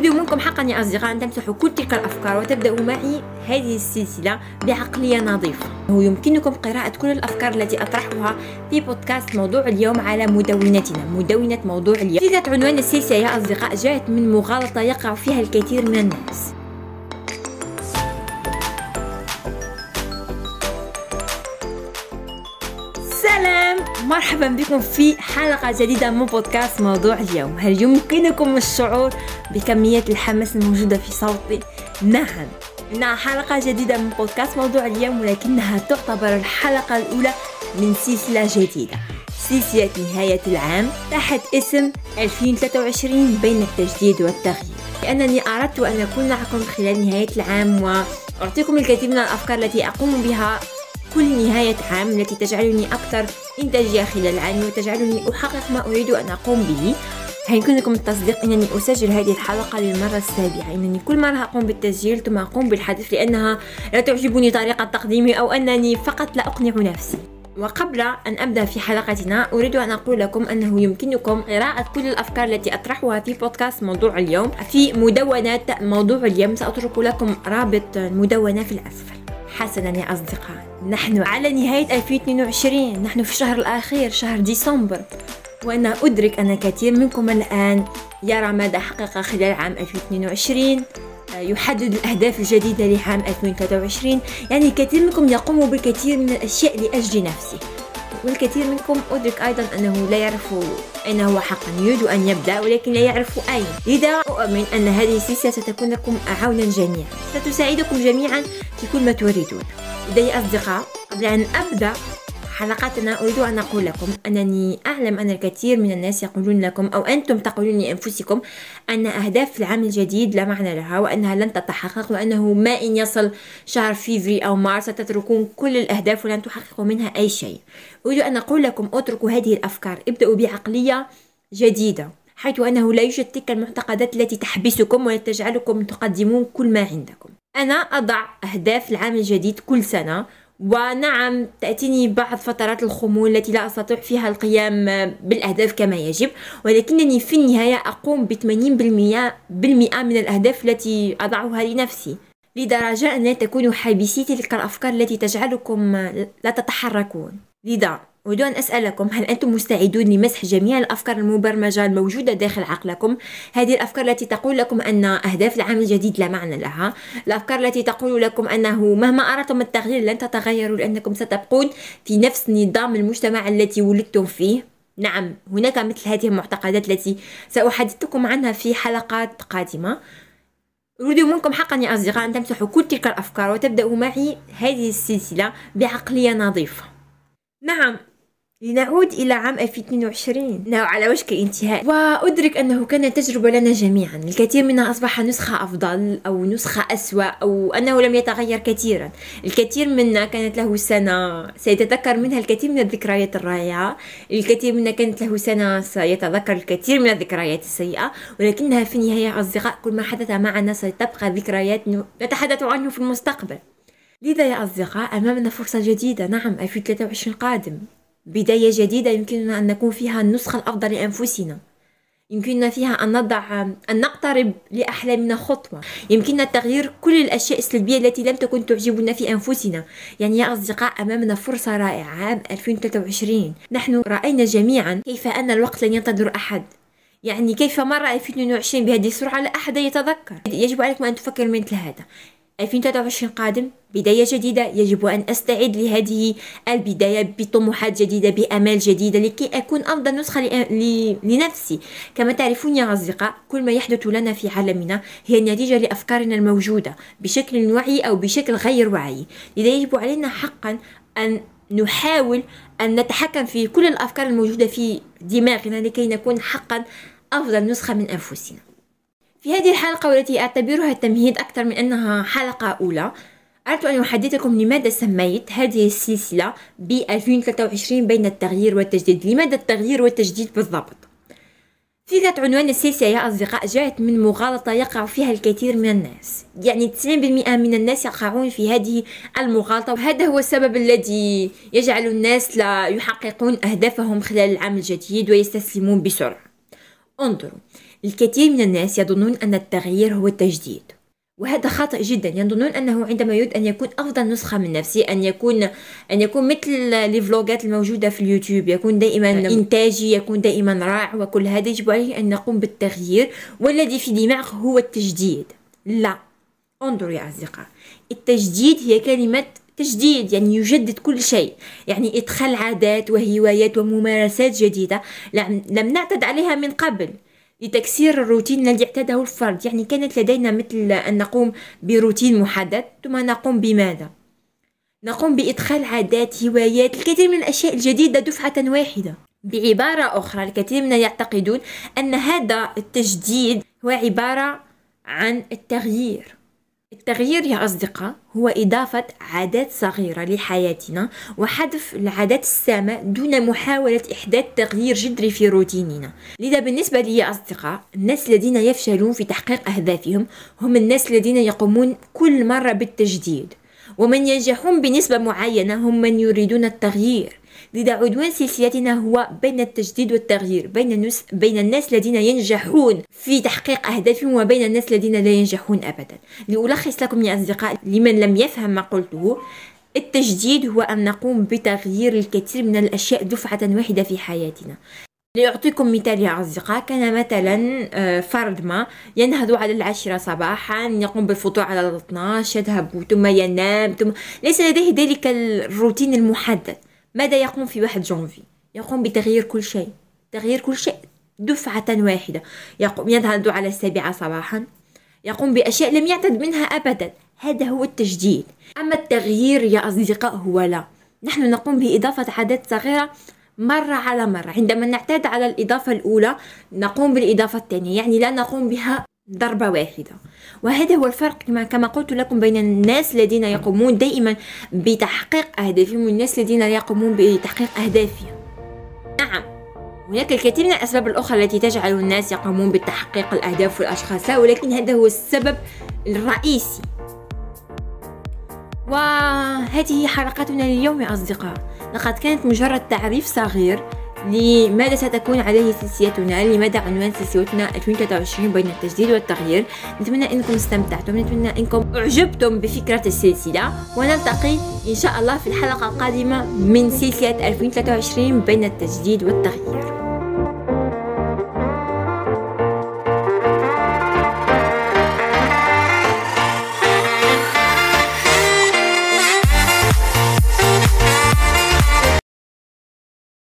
أريد منكم حقا يا أصدقاء. أن تمسحوا كل تلك الأفكار وتبدأوا معي هذه السلسلة بعقلية نظيفة. يمكنكم قراءة كل الأفكار التي أطرحها في بودكاست موضوع اليوم على مدونتنا. مدونة موضوع اليوم. فكرة عنوان السلسلة يا أصدقاء جاءت من مغالطة يقع فيها الكثير من الناس. مرحبا بكم في حلقة جديدة من بودكاست موضوع اليوم. هل يمكنكم الشعور بكمية الحماس الموجودة في صوتي؟ نعم إنها حلقة جديدة من بودكاست موضوع اليوم ولكنها تعتبر الحلقة الأولى من سلسلة جديدة. سلسلة نهاية العام تحت اسم 2023 بين التجديد والتغيير. لأنني أردت أن أكون معكم خلال نهاية العام وأعطيكم الكثير من الأفكار التي أقوم بها كل نهاية عام التي تجعلني أكثر إنتاجية خلال العام وتجعلني أحقق ما أريد أن أقوم به. هيكون لكم التصديق أنني أسجل هذه الحلقة للمرة السابعة. أنني كل مرة أقوم بالتسجيل ثم أقوم بالحدث لأنها لا تعجبني طريقة تقديمي أو أنني فقط لا أقنع نفسي. وقبل أن أبدأ في حلقتنا أريد أن أقول لكم أنه يمكنكم قراءة كل الأفكار التي أطرحها في بودكاست موضوع اليوم في مدونات موضوع اليوم. سأترك لكم رابط المدونة في الأسفل. حسنا يا أصدقاء. نحن على نهاية 2022 نحن في الشهر الأخير شهر ديسمبر. وأنا أدرك أن كثير منكم الآن يرى ماذا حقق خلال عام 2022 يحدد الأهداف الجديدة لعام 2023 يعني كثير منكم يقوم بالكثير من الأشياء لأجل نفسه. والكثير منكم أدرك أيضا أنه لا يعرف أين هو حقا يريد أن يبدأ ولكن لا يعرف أين. لذا أؤمن أن هذه السلسلة ستكون لكم عونا جميعا. ستساعدكم جميعا في كل ما تريدون. يا أصدقاء قبل أن أبدأ حلقتنا أريد أن أقول لكم أنني أعلم أن الكثير من الناس يقولون لكم أو أنتم تقولون لأنفسكم أن أهداف العام الجديد لا معنى لها وأنها لن تتحقق وأنه ما إن يصل شهر فيفري أو مارس ستتركون كل الأهداف ولن تحققوا منها أي شيء. أريد أن أقول لكم اتركوا هذه الأفكار ابدأوا بعقلية جديدة حيث أنه لا يوجد تلك المعتقدات التي تحبسكم وتجعلكم تقدمون كل ما عندكم. أنا أضع أهداف العام الجديد كل سنة ونعم تأتيني بعض فترات الخمول التي لا أستطيع فيها القيام بالأهداف كما يجب ولكنني في النهاية أقوم ب 80% بالمئة من الأهداف التي أضعها لنفسي. لدرجة أن لا تكونوا حابسي تلك الأفكار التي تجعلكم لا تتحركون. لذا أريد أن أسألكم هل أنتم مستعدون لمسح جميع الأفكار المبرمجة الموجودة داخل عقلكم؟ هذه الأفكار التي تقول لكم أن أهداف العام الجديد لا معنى لها. الأفكار التي تقول لكم أنه مهما أردتم التغيير لن تتغيروا لأنكم ستبقون في نفس نظام المجتمع التي ولدتم فيه. نعم هناك مثل هذه المعتقدات التي سأحدثكم عنها في حلقات قادمة. أريد منكم حقا يا أصدقاء أن تمسحوا كل تلك الأفكار وتبدأوا معي هذه السلسلة بعقلية نظيفة. نعم لنعود إلى عام 2022 إنه على وشك الانتهاء وأدرك أنه كان تجربة لنا جميعا. الكثير منا أصبح نسخة أفضل أو نسخة أسوأ أو أنه لم يتغير كثيرا. الكثير منا كانت له سنة سيتذكر منها الكثير من الذكريات الرائعة. الكثير منا كانت له سنة سيتذكر الكثير من الذكريات السيئة. ولكنها في النهاية أصدقاء كل ما حدث معنا ستبقى ذكريات نتحدث عنه في المستقبل. لذا يا أصدقاء أمامنا فرصة جديدة. نعم 2023 قادم. بداية جديدة يمكننا أن نكون فيها النسخة الأفضل لأنفسنا. يمكننا فيها أن نضع أن نقترب لأحلامنا خطوة. يمكننا تغيير كل الأشياء السلبية التي لم تكن تعجبنا في أنفسنا. يعني يا أصدقاء أمامنا فرصة رائعة. عام 2023 نحن رأينا جميعا كيف أن الوقت لن ينتظر أحد. يعني كيف مر 2022 بهذه السرعة لا أحد يتذكر. يجب عليكم أن تفكروا مثل هذا. 2023 قادم بداية جديدة يجب أن أستعد لهذه البداية بطموحات جديدة بأمال جديدة لكي أكون أفضل نسخة لنفسي. كما تعرفون يا أصدقاء كل ما يحدث لنا في عالمنا هي نتيجة لأفكارنا الموجودة بشكل وعي أو بشكل غير وعي. لذا يجب علينا حقا أن نحاول أن نتحكم في كل الأفكار الموجودة في دماغنا لكي نكون حقا أفضل نسخة من أنفسنا. في هذه الحلقة والتي أعتبرها تمهيد أكثر من أنها حلقة أولى أردت أن أحدثكم لماذا سميت هذه السلسلة ب 2023 بين التغيير والتجديد؟ لماذا التغيير والتجديد بالضبط؟ فكرة عنوان السلسلة يا أصدقاء جاءت من مغالطة يقع فيها الكثير من الناس. يعني 90% من الناس يقعون في هذه المغالطة وهذا هو السبب الذي يجعل الناس لا يحققون أهدافهم خلال العام الجديد ويستسلمون بسرعة. انظروا الكثير من الناس يظنون أن التغيير هو التجديد. وهذا خاطئ جدا. يظنون أنه عندما يريد أن يكون أفضل نسخة من نفسه أن يكون أن يكون مثل الفلوجات الموجودة في اليوتيوب يكون دائما إنتاجي يكون دائما رائع وكل هذا يجب عليه أن نقوم بالتغيير. والذي في دماغه هو التجديد. لا. انظروا يا أصدقاء. التجديد هي كلمة تجديد يعني يجدد كل شيء. يعني إدخال عادات وهوايات وممارسات جديدة لم نعتد عليها من قبل. لتكسير الروتين الذي اعتاده الفرد. يعني كانت لدينا مثل أن نقوم بروتين محدد ثم نقوم بماذا؟ نقوم بإدخال عادات هوايات الكثير من الأشياء الجديدة دفعة واحدة. بعبارة أخرى الكثير منا يعتقدون أن هذا التجديد هو عبارة عن التغيير. التغيير يا أصدقاء هو إضافة عادات صغيرة لحياتنا وحذف العادات السامة دون محاولة إحداث تغيير جذري في روتيننا. لذا بالنسبة لي يا أصدقاء الناس الذين يفشلون في تحقيق أهدافهم هم الناس الذين يقومون كل مرة بالتجديد. ومن ينجحون بنسبة معينة هم من يريدون التغيير. لذا عنوان سلسلتنا هو بين التجديد والتغيير بين الناس بين الناس الذين ينجحون في تحقيق أهدافهم وبين الناس الذين لا ينجحون ابدا. لألخص لكم يا أصدقاء لمن لم يفهم ما قلته التجديد هو أن نقوم بتغيير الكثير من الأشياء دفعة واحدة في حياتنا. لأعطيكم مثال يا أصدقاء كان مثلا آه، فرد ما ينهض على العاشرة صباحا يقوم بالفطور على ال 12 يذهب ثم ينام ثم ليس لديه ذلك الروتين المحدد. ماذا يقوم في واحد جونفي؟ يقوم بتغيير كل شيء تغيير كل شيء دفعة واحدة. يقوم ينهض على السابعة صباحا. يقوم بأشياء لم يعتد منها أبدا. هذا هو التجديد. أما التغيير يا أصدقاء هو لا. نحن نقوم بإضافة عادات صغيرة مرة على مرة. عندما نعتاد على الإضافة الأولى نقوم بالإضافة الثانية. يعني لا نقوم بها ضربة واحدة. وهذا هو الفرق كما قلت لكم بين الناس الذين يقومون دائما بتحقيق أهدافهم والناس الذين يقومون بتحقيق أهدافهم. نعم هناك الكثير من الأسباب الأخرى التي تجعل الناس يقومون بتحقيق الأهداف والأشخاص ولكن هذا هو السبب الرئيسي. وهذه حلقتنا اليوم يا أصدقاء. لقد كانت مجرد تعريف صغير لماذا ستكون عليه سلسلتنا؟ لماذا عنوان سلسلتنا 2023 بين التجديد والتغيير؟ نتمنى أنكم استمتعتم نتمنى أنكم أعجبتم بفكرة السلسلة ونلتقي إن شاء الله في الحلقة القادمة من سلسلة 2023 بين التجديد والتغيير.